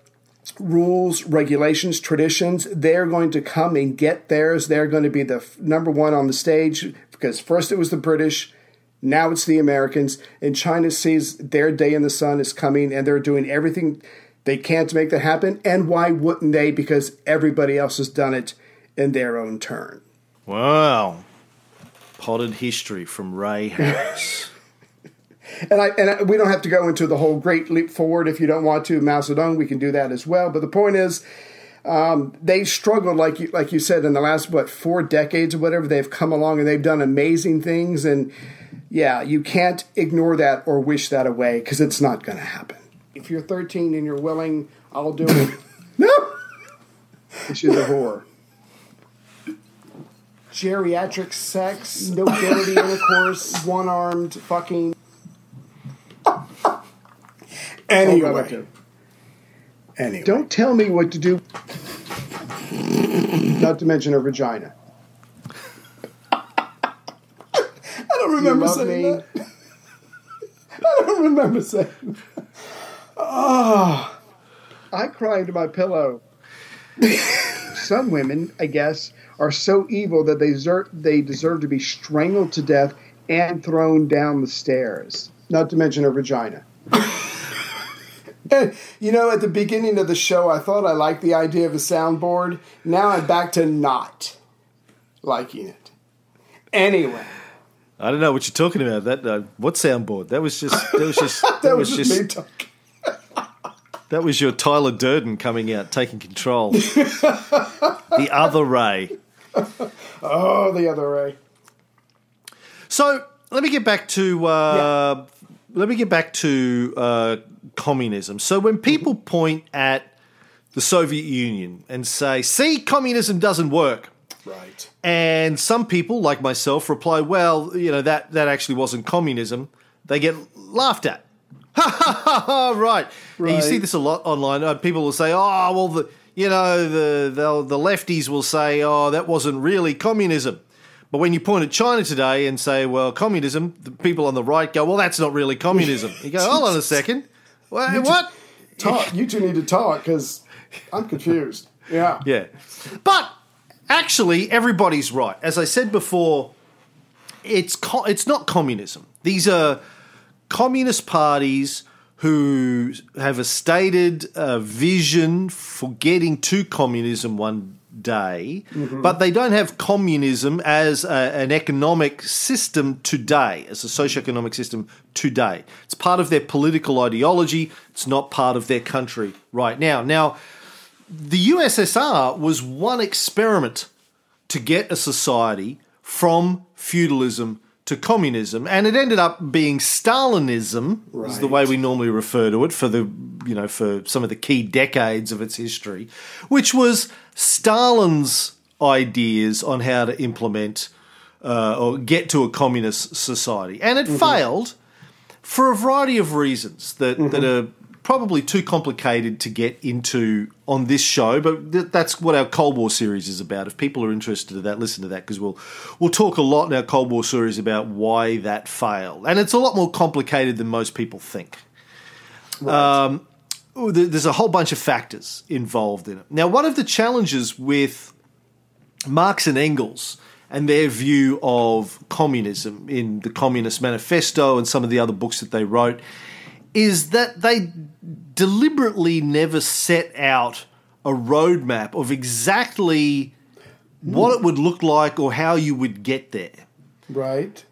rules, regulations, traditions, they're going to come and get theirs. They're going to be the f- number one on the stage because first it was the British, now it's the Americans, and China sees their day in the sun is coming and they're doing everything they can to make that happen. And why wouldn't they? Because everybody else has done it in their own turn. Wow. Potted history from Ray Harris. [laughs] And I and I, we don't have to go into the whole great leap forward if you don't want to. Mao Zedong, we can do that as well. But the point is, um, they struggled like you like you said in the last what four decades or whatever. They've come along and they've done amazing things. And yeah, you can't ignore that or wish that away because it's not going to happen. If you're 13 and you're willing, I'll do it. [laughs] no, she's a whore. Geriatric sex, no nobility intercourse, one armed fucking. Anyway. Anyway. Don't tell me what to do. Not to mention her vagina. I don't remember saying me? that. [laughs] I don't remember saying. Oh, I cry into my pillow. Some women, I guess, are so evil that they deserve, they deserve to be strangled to death and thrown down the stairs. Not to mention her vagina. [laughs] You know, at the beginning of the show, I thought I liked the idea of a soundboard. Now I'm back to not liking it. Anyway. I don't know what you're talking about. That uh, what soundboard? That was just that was just [laughs] that, that was, was just, me talking. that was your Tyler Durden coming out, taking control. [laughs] the other Ray. Oh, the other Ray. So let me get back to uh, yeah. let me get back to uh, communism. So when people mm-hmm. point at the Soviet Union and say, see, communism doesn't work. Right. And some people, like myself, reply, well, you know, that, that actually wasn't communism. They get laughed at. [laughs] Ha ha ha ha, right. right. you see this a lot online. Uh, people will say, oh, well, the, you know, the, the, the lefties will say, oh, that wasn't really communism. But when you point at China today and say, well, communism, the people on the right go, well, that's not really communism. You go, hold on a second. What? You what? Talk. You two need to talk because I'm confused. Yeah. Yeah. But actually, everybody's right. As I said before, it's co- it's not communism. These are communist parties who have a stated uh, vision for getting to communism one day, mm-hmm. but they don't have communism as a, an economic system today, as a socio-economic system today. It's part of their political ideology. It's not part of their country right now. Now, the USSR was one experiment to get a society from feudalism to communism, and it ended up being Stalinism, right. is the way we normally refer to it for the you know for some of the key decades of its history, which was Stalin's ideas on how to implement uh, or get to a communist society, and it mm-hmm. failed for a variety of reasons that mm-hmm. that are probably too complicated to get into on this show, but th- that's what our Cold War series is about. If people are interested in that, listen to that because we'll we'll talk a lot in our Cold War series about why that failed, and it's a lot more complicated than most people think. Right. Um, there's a whole bunch of factors involved in it. Now, one of the challenges with Marx and Engels and their view of communism in the Communist Manifesto and some of the other books that they wrote is that they deliberately never set out a roadmap of exactly what it would look like or how you would get there. Right.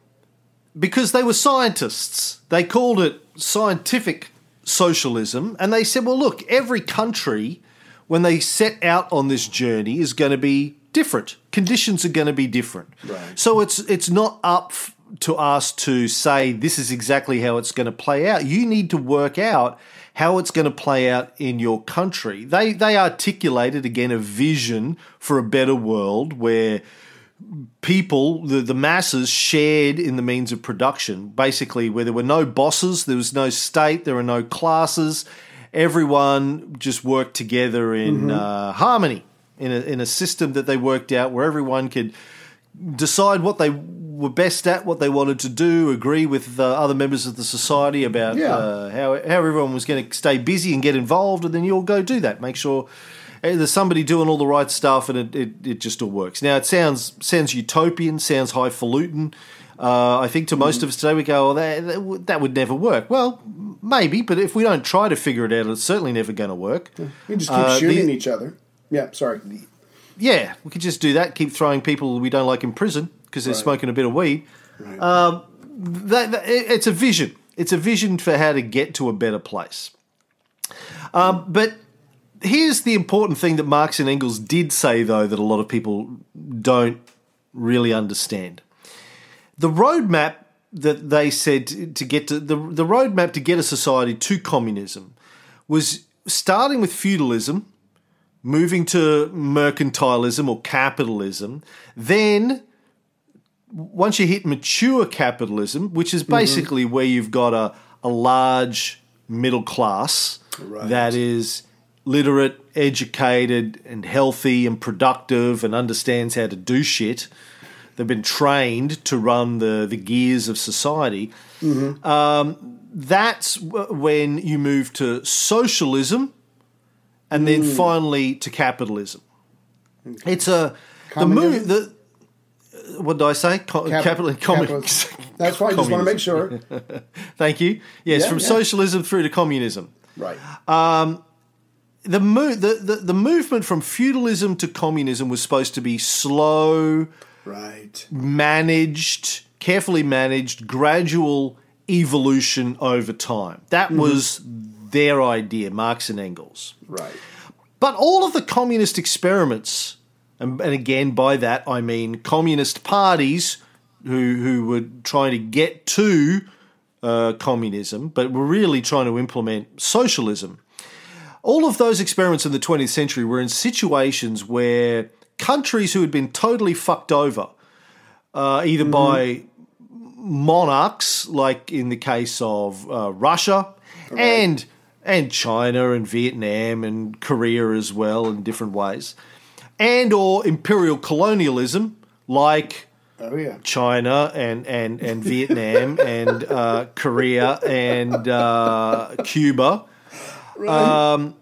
Because they were scientists. They called it scientific socialism and they said, well, look, every country, when they set out on this journey, is going to be different. Conditions are going to be different. Right. So it's it's not up to us to say this is exactly how it's going to play out. You need to work out how it's going to play out in your country. They they articulated again a vision for a better world where people, the, the masses, shared in the means of production. Basically, where there were no bosses, there was no state, there were no classes. Everyone just worked together in uh, harmony, in a, in a system that they worked out where everyone could decide what they were best at, what they wanted to do, agree with uh, other members of the society about Yeah. uh, how, how everyone was going to stay busy and get involved, and then you all go do that. Make sure there's somebody doing all the right stuff, and it, it, it just all works. Now, it sounds sounds utopian, sounds highfalutin. Uh, I think to most of us today, we go, oh, that, that, would- never work. Well, maybe, but if we don't try to figure it out, it's certainly never going to work. We just keep Uh, the- shooting each other. Yeah, sorry. yeah, we could just do that. Keep throwing people we don't like in prison because they're Right. smoking a bit of weed. Um, that, that- it- it's a vision. It's a vision for how to get to a better place. Um, but here's the important thing that Marx and Engels did say, though, that a lot of people don't really understand. The roadmap that they said to- get to the the roadmap to get a society to communism was starting with feudalism moving to mercantilism or capitalism. Then, once you hit mature capitalism, which is mm-hmm. basically where you've got a, a large middle class that is literate, educated, and healthy and productive and understands how to do shit. They've been trained to run the, the gears of society. Mm-hmm. Um, that's when you move to socialism and then mm. finally to capitalism. It's a the move the what did I say? Co- Cap- capital, capitalism. That's fine. Just want to make sure. [laughs] Thank you. Yes, Yeah, from yeah. socialism through to communism. Right. Um, The, mo- the, the the movement from feudalism to communism was supposed to be slow, Right. managed, carefully managed, gradual evolution over time. That was their idea, Marx and Engels. Right. But all of the communist experiments, and, and again by that I mean communist parties who who were trying to get to uh, communism, but were really trying to implement socialism. All of those experiments in the 20th century were in situations where countries who had been totally fucked over, uh, either by monarchs, like in the case of uh, Russia, and and China and Vietnam and Korea as well in different ways, and or imperial colonialism, like Oh yeah. China and and and Vietnam and uh, Korea and uh, Um,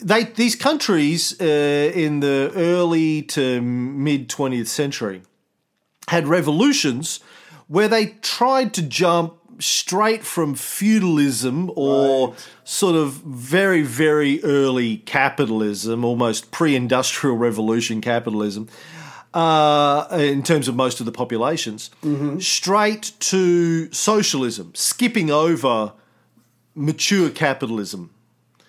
they these countries uh, in the early to mid twentieth century had revolutions where they tried to jump straight from feudalism or sort of very very early capitalism, almost pre-industrial revolution capitalism uh, in terms of most of the populations, straight to socialism, skipping over mature capitalism.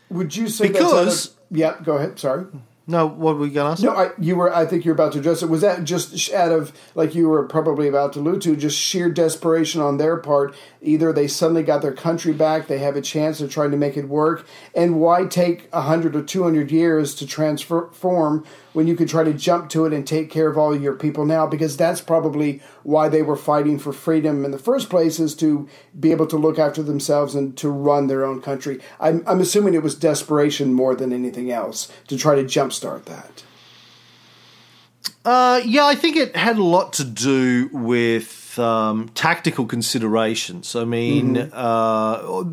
Would you say Because- that's of, yeah? Go ahead. Sorry. No, what were we going to ask? No, I, you were. I think you're about to address it. Was that just out of like you were probably about to allude to, just sheer desperation on their part? Either they suddenly got their country back, they have a chance, they're trying to make it work, and why take hundred or two hundred years to transform when you could try to jump to it and take care of all your people now? Because that's probably why they were fighting for freedom in the first place, is to be able to look after themselves and to run their own country. I'm, I'm assuming it was desperation more than anything else to try to jumpstart that. Uh, yeah, I think it had a lot to do with um, tactical considerations. I mean, uh,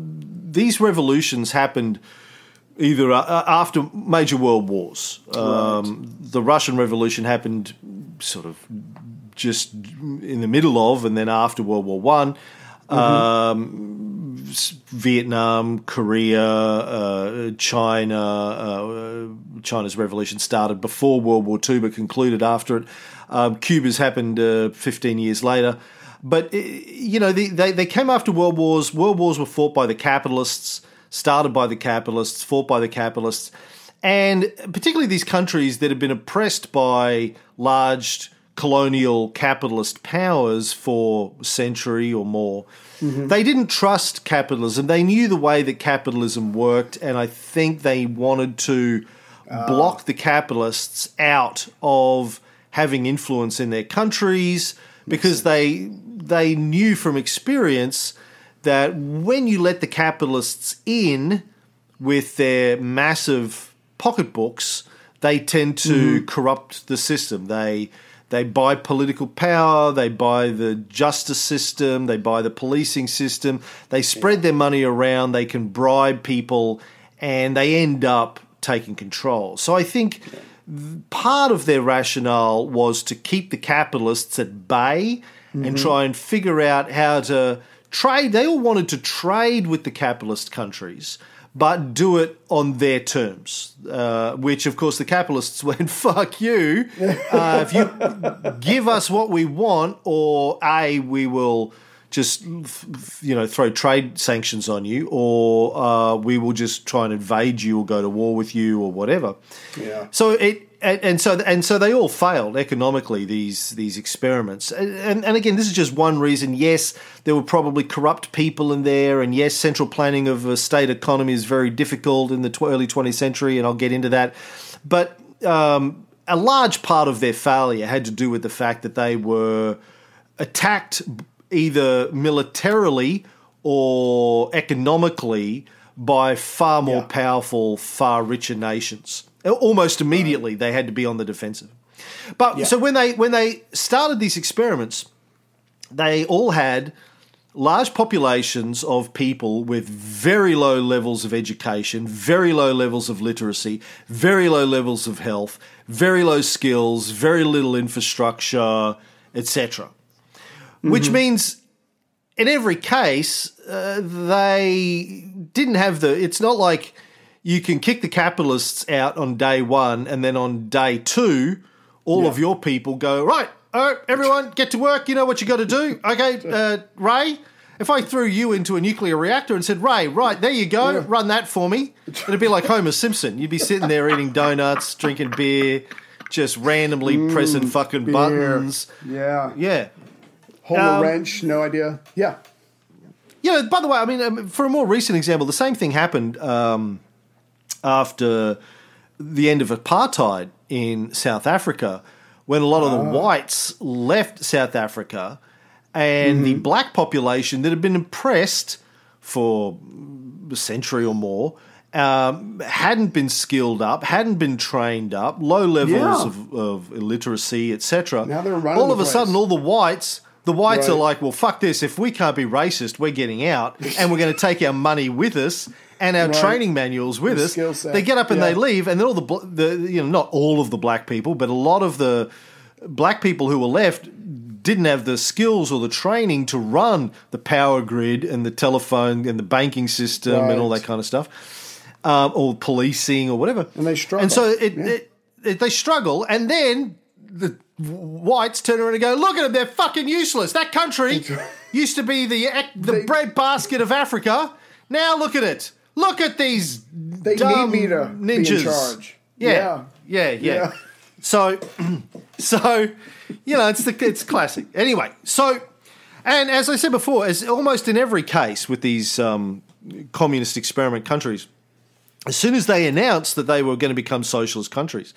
these revolutions happened either uh, after major world wars. Um, The Russian Revolution happened sort of just in the middle of, and then after World War One. Um, s- Vietnam, Korea, uh, China. Uh, China's revolution started before World War II, but concluded after it. Um, Cuba's happened uh, 15 years later. But, you know, they, they came after World Wars. World Wars were fought by the capitalists, started by the capitalists, fought by the capitalists. And particularly these countries that have been oppressed by large colonial capitalist powers for a century or more. Mm-hmm. They didn't trust capitalism. They knew the way that capitalism worked, and I think they wanted to ah. block the capitalists out of having influence in their countries because they they knew from experience that when you let the capitalists in with their massive pocketbooks, they tend to mm-hmm. corrupt the system. They they buy political power, they buy the justice system, they buy the policing system, they spread their money around, they can bribe people, and they end up taking control. So I think part of their rationale was to keep the capitalists at bay and mm-hmm. try and figure out how to trade. They all wanted to trade with the capitalist countries, but do it on their terms. Uh, which, of course, the capitalists [laughs] went, "Fuck you! Uh, if you give us what we want, or a we will." Just you know, throw trade sanctions on you, or uh, we will just try and invade you, or go to war with you, or whatever. Yeah. So it and, and so and so they all failed economically. These these experiments, and, and again, this is just one reason. Yes, there were probably corrupt people in there, and yes, central planning of a state economy is very difficult in the tw- early 20th century, and I'll get into that. But um, a large part of their failure had to do with the fact that they were attacked either militarily or economically by far more Yeah. powerful, far richer nations. Almost immediately, they had to be on the defensive. But so when they when they started these experiments, they all had large populations of people with very low levels of education, very low levels of literacy, very low levels of health, very low skills, very little infrastructure, etc. Which means in every case, uh, they didn't have the. It's not like you can kick the capitalists out on day one and then on day two, all of your people go, right, right, everyone, get to work. You know what you got to do. Okay, [laughs] uh, Ray, if I threw you into a nuclear reactor and said, Ray, right, there you go, run that for me, [laughs] it'd be like Homer Simpson. You'd be sitting there eating donuts, drinking beer, just randomly pressing fucking beer. buttons. Yeah. Yeah. Hold Um, a wrench, no idea. Yeah. You know, by the way, I mean, um, for a more recent example, the same thing happened um, after the end of apartheid in South Africa, when a lot of the whites left South Africa, and the black population that had been oppressed for a century or more um, hadn't been skilled up, hadn't been trained up, low levels Yeah. of, of illiteracy, etc. Now they're running All of a sudden, all the whites, the whites are like, well, fuck this. If we can't be racist, we're getting out, and we're going to take our money with us and our Right. training manuals with The us. They get up and they leave, and then all the, the you know not all of the black people, but a lot of the black people who were left didn't have the skills or the training to run the power grid and the telephone and the banking system and all that kind of stuff, um, or policing or whatever. And they struggle. And so it, Yeah. it, it they struggle, and then the whites turn around and go, "Look at them! They're fucking useless. That country used to be the the They- breadbasket of Africa. Now look at it. Look at these They dumb need me to be in ninjas. charge. Yeah, yeah, yeah. Yeah. So, [clears throat] so you know, it's the it's classic. Anyway, so and as I said before, as almost in every case with these um, communist experiment countries, as soon as they announced that they were going to become socialist countries,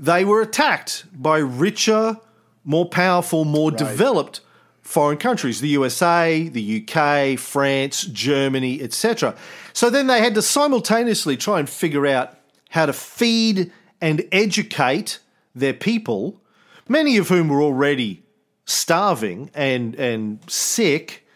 they were attacked by richer, more powerful, more developed foreign countries the USA, the UK, France, Germany, etc. So then they had to simultaneously try and figure out how to feed and educate their people, many of whom were already starving and, and sick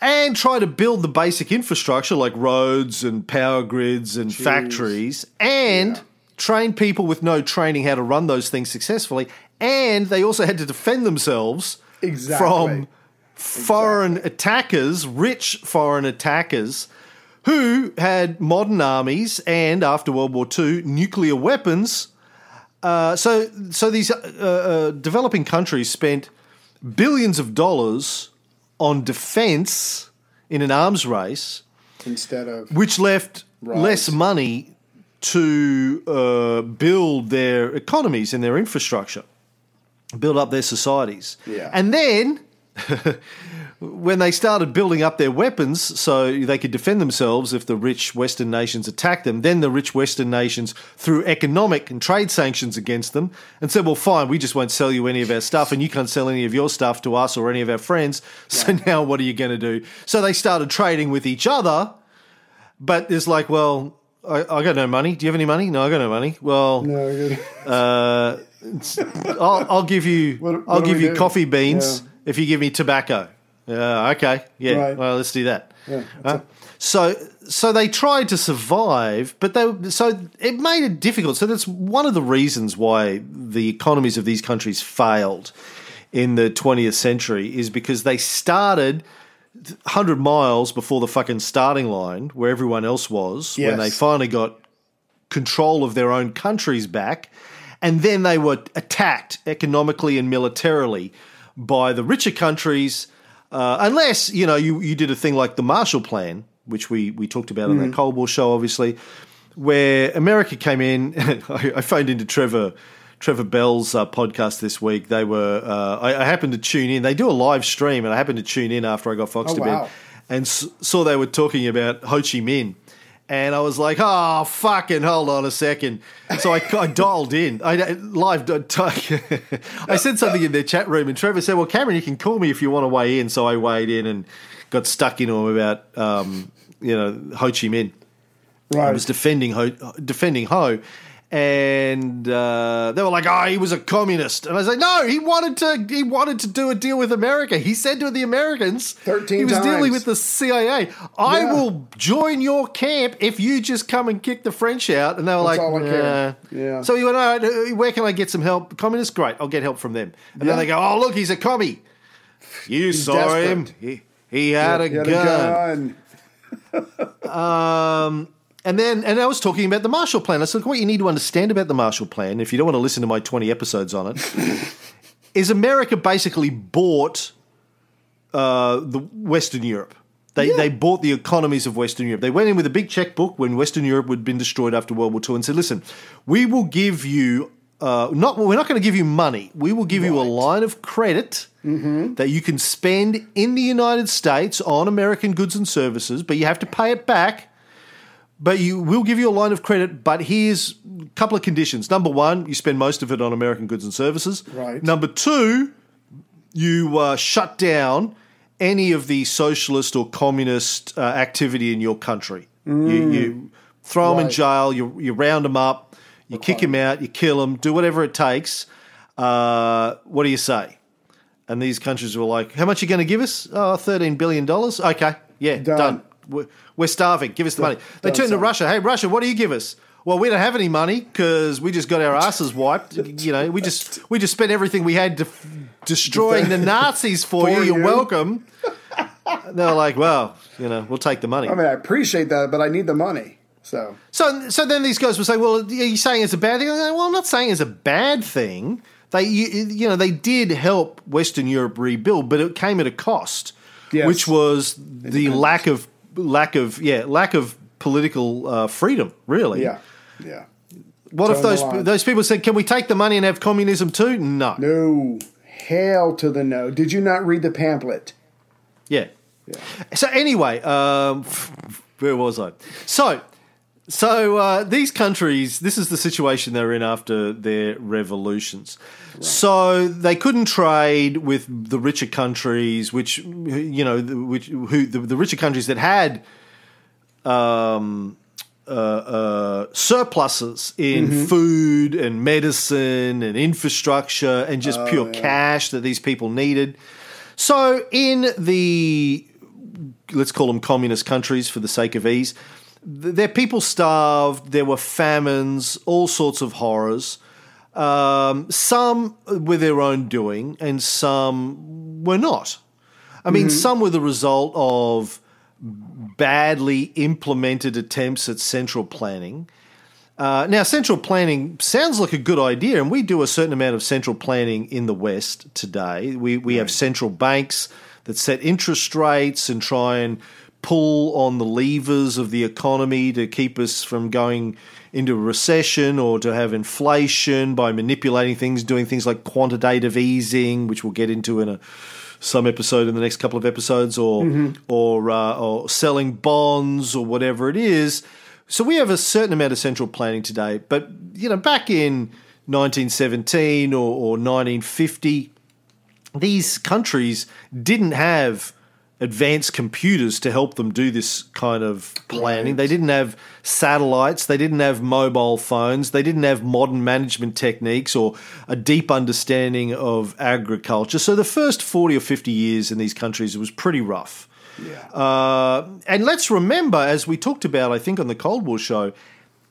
and try to build the basic infrastructure like roads and power grids and factories and train people with no training how to run those things successfully. And they also had to defend themselves Exactly. from foreign attackers, rich foreign attackers. Who had modern armies and, after World War II, nuclear weapons? Uh, so, so these uh, uh, developing countries spent billions of dollars on defense in an arms race, Instead of which left less money to uh, build their economies and their infrastructure. build up their societies. Yeah. And then [laughs] when they started building up their weapons so they could defend themselves if the rich Western nations attacked them, then the rich Western nations threw economic and trade sanctions against them and said, well, fine, we just won't sell you any of our stuff and you can't sell any of your stuff to us or any of our friends. So [laughs] now what are you going to do? So they started trading with each other, but it's like, well, I, I got no money. Do you have any money? No, I got no money. Well, No, good. [laughs] uh, I'll, I'll give you. What- what I'll do give we you do? coffee beans Yeah. if you give me tobacco. Yeah, okay, yeah. Right. Well, let's do that. Yeah, Uh, so, so they tried to survive, but they so it made it difficult. So that's one of the reasons why the economies of these countries failed in the 20th century is because they started 100 miles before the fucking starting line where everyone else was when they finally got control of their own countries back. And then they were attacked economically and militarily by the richer countries, uh, unless, you know, you, you did a thing like the Marshall Plan, which we, we talked about on that Cold War show, obviously, where America came in. [laughs] I, I phoned into Trevor. Trevor Bell's uh, podcast this week. They were. Uh, I, I happened to tune in. They do a live stream, and I happened to tune in after I got Fox Oh, to wow. bed, and s- saw they were talking about Ho Chi Minh. And I was like, "Oh, fucking hold on a second. So I, I dialed in. I live. [laughs] I said something in their chat room, and Trevor said, "Well, Cameron, you can call me if you want to weigh in." So I weighed in and got stuck into him about, um, you know, Ho Chi Minh. Right. I was defending Ho, defending Ho, and uh, they were like, "Oh, he was a communist," and I was like, "No, he wanted to. He wanted to do a deal with America. He said to the Americans, 13 he was dealing with the CIA. I Yeah. will join your camp if you just come and kick the French out." And they were That's like, all I care. "Nah." Yeah. So he went, "All right, uh, where can I get some help? Communists, great. I'll get help from them." And then they go, "Oh, look, he's a commie. You saw him. He, he had a He had gun." a gun. [laughs] Um, and then, and I was talking about the Marshall Plan. I said, what you need to understand about the Marshall Plan, if you don't want to listen to my 20 episodes on it, [laughs] is America basically bought uh, the Western Europe. They, they bought the economies of Western Europe. They went in with a big checkbook when Western Europe had been destroyed after World War II and said, listen, we will give you, uh, not, we're not going to give you money. We will give you a line of credit that you can spend in the United States on American goods and services, but you have to pay it back. But you will give you a line of credit, but here's a couple of conditions. Number one, you spend most of it on American goods and services. Right. Number two, you uh, shut down any of the socialist or communist uh, activity in your country. You, you throw them in jail, you, you round them up, you kick them out, you kill them, do whatever it takes. Uh, what do you say? And these countries were like, how much are you going to give us? Oh, $13 billion. Okay, yeah, Done. done. We're, we're starving. Give us the money. They turn to. Russia. Hey, Russia, what do you give us? Well, we don't have any money because we just got our asses wiped. You know, we just we just spent everything we had to destroying the [laughs] Nazis for, you. For You're you. welcome. They're like, well, you know, we'll take the money. I mean, I appreciate that, but I need the money. So So, so then these guys will say, "Well, are you saying it's a bad thing?" Well, I'm not saying it's a bad thing. They, you, you know, they did help Western Europe rebuild, but it came at a cost, Yes. which was the lack of lack of yeah lack of political uh, freedom. Really, yeah, yeah. What if those those people said, "Can we take the money and have communism too?" No. No, hell to the no. Did you not read the pamphlet? Yeah. So anyway, um, where was I? So, so uh, these countries, this is the situation they're in after their revolutions. So they couldn't trade with the richer countries, which you know, the- which who the, the richer countries that had um, uh, uh, surpluses in food and medicine and infrastructure and just pure cash that these people needed. So in the let's call them communist countries for the sake of ease, their people starved. There were famines, all sorts of horrors. Um, some were their own doing, and some were not. I mean, some were the result of badly implemented attempts at central planning. Uh, now, central planning sounds like a good idea, and we do a certain amount of central planning in the West today. We we have central banks that set interest rates and try and pull on the levers of the economy to keep us from going into a recession or to have inflation by manipulating things, doing things like quantitative easing, which we'll get into in a some episode in the next couple of episodes, or or uh, or selling bonds or whatever it is. So we have a certain amount of central planning today, but you know, back in 1917 or, or 1950, these countries didn't have advanced computers to help them do this kind of planning. They didn't have satellites, they didn't have mobile phones, they didn't have modern management techniques or a deep understanding of agriculture. So the first 40 or 50 years in these countries it was pretty rough. Uh, and let's remember, as we talked about, I think, on the Cold War show,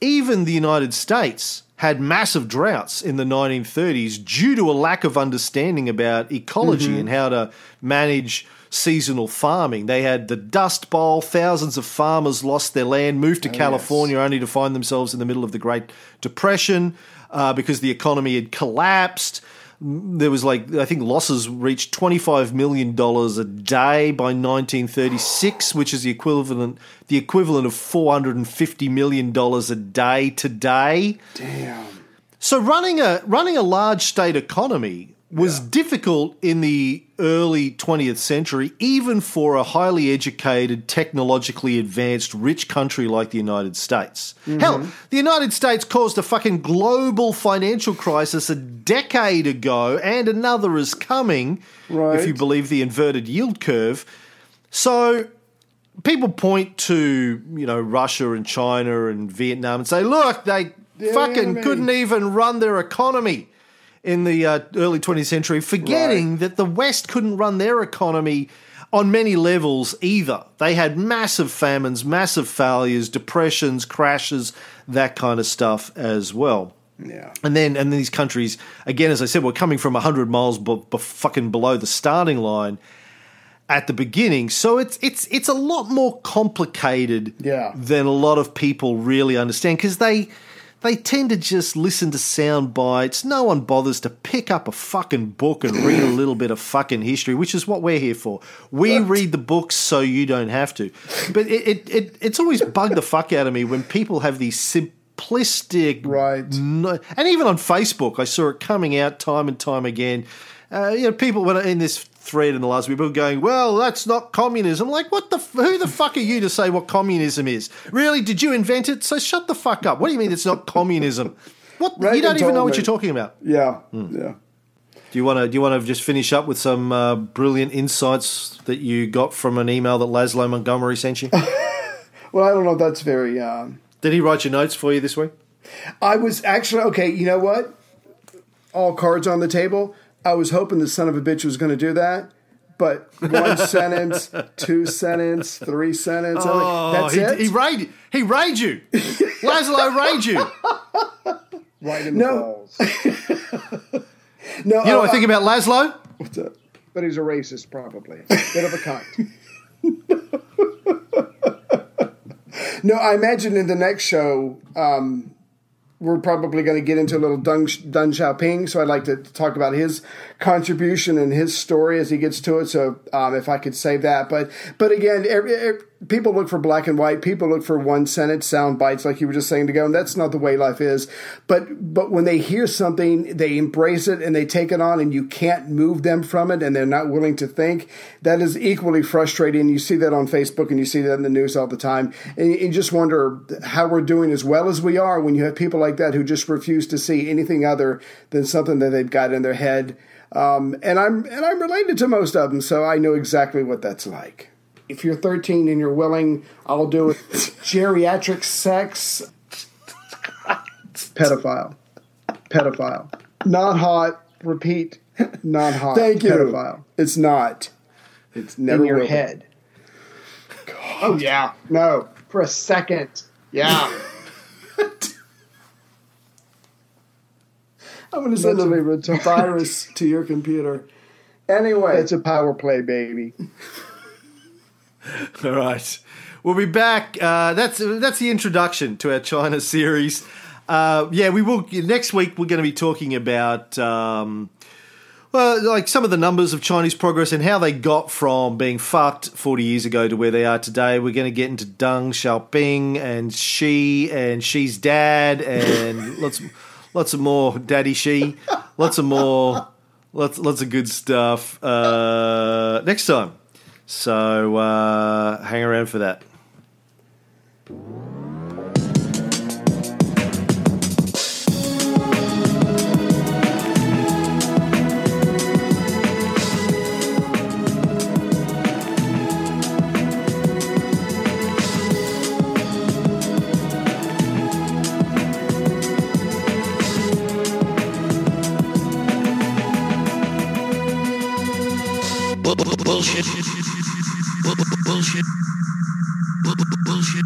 even the United States had massive droughts in the 1930s due to a lack of understanding about ecology and how to manage seasonal farming. They had the Dust Bowl, thousands of farmers lost their land, moved to California only to find themselves in the middle of the Great Depression uh, because the economy had collapsed there was like I think losses reached twenty five million dollars a day by nineteen thirty six, which is the equivalent the equivalent of four hundred and fifty million dollars a day today. Damn. So running a running a large state economy was difficult in the early 20th century, even for a highly educated, technologically advanced, rich country like the United States. Mm-hmm. Hell, the United States caused a fucking global financial crisis a decade ago, and another is coming, Right. if you believe the inverted yield curve. So people point to you know Russia and China and Vietnam and say, look, they fucking enemy. couldn't even run their economy in the uh, early 20th century, forgetting that the West couldn't run their economy on many levels either. They had massive famines, massive failures, depressions, crashes, that kind of stuff as well. Yeah. And then, and these countries, again, as I said, were coming from 100 miles b- b- fucking below the starting line at the beginning. So it's it's it's a lot more complicated Yeah. than a lot of people really understand because they they tend to just listen to sound bites. No one bothers to pick up a fucking book and read a little bit of fucking history, which is what we're here for. We read the books so you don't have to. But it, it, it it's always bugged the fuck out of me when people have these simplistic Right. no, and even on Facebook, I saw it coming out time and time again. Uh, you know, people when in this thread in the last week, people going, "Well, that's not communism." Like, what the? f- Who the fuck are you to say what communism is? Really? Did you invent it? So shut the fuck up. What do you mean it's not communism? What? you don't even know told what you're talking about. Yeah. Hmm. Yeah. Do you want to? Do you want to just finish up with some uh, brilliant insights that you got from an email that Laszlo Montgomery sent you? [laughs] Well, I don't know if that's very. Um, Did he write your notes for you this week? I was actually okay. You know what? All cards on the table. I was hoping the son of a bitch was going to do that, but one [laughs] sentence, two sentence, three sentence. I'm like, that's he, it. he raid he raid you. [laughs] Laszlo raid you. Right in the No. balls. [laughs] no, You know oh, what I think about Laszlo? what's up? But he's a racist, probably. Bit of a cunt. No, I imagine in the next show, um, we're probably going to get into a little Deng, Deng Xiaoping. So I'd like to talk about his contribution and his story as he gets to it. So um, if I could save that, but but again, every, every- people look for black and white. People look for one sentence sound bites, like you were just saying to go. And that's not the way life is. But but when they hear something, they embrace it and they take it on, and you can't move them from it, and they're not willing to think. That is equally frustrating. You see that on Facebook, and you see that in the news all the time, and you, just wonder how we're doing as well as we are when you have people like that who just refuse to see anything other than something that they've got in their head. Um, and I'm and I'm related to most of them, so I know exactly what that's like. If you're 13 and you're willing, I'll do it. Geriatric sex, pedophile, pedophile, not hot. Repeat, not hot. Thank you. Pedophile. It's not. It's never in your will be. head. Oh, yeah. No. For a second. Yeah. [laughs] I'm going to send a virus to your computer. Anyway, It's a power play, baby. [laughs] [laughs] All right, we'll be back. Uh, that's that's the introduction to our China series. Uh, yeah, we will next week. We're going to be talking about. Um, Well, like some of the numbers of Chinese progress and how they got from being fucked 40 years ago to where they are today. We're going to get into Deng Xiaoping and Xi and Xi's dad and [laughs] lots, lots of more Daddy Xi, lots of more, lots, lots of good stuff uh, next time. So uh, hang around for that. Bu- bu- Bullshit. Bullshit.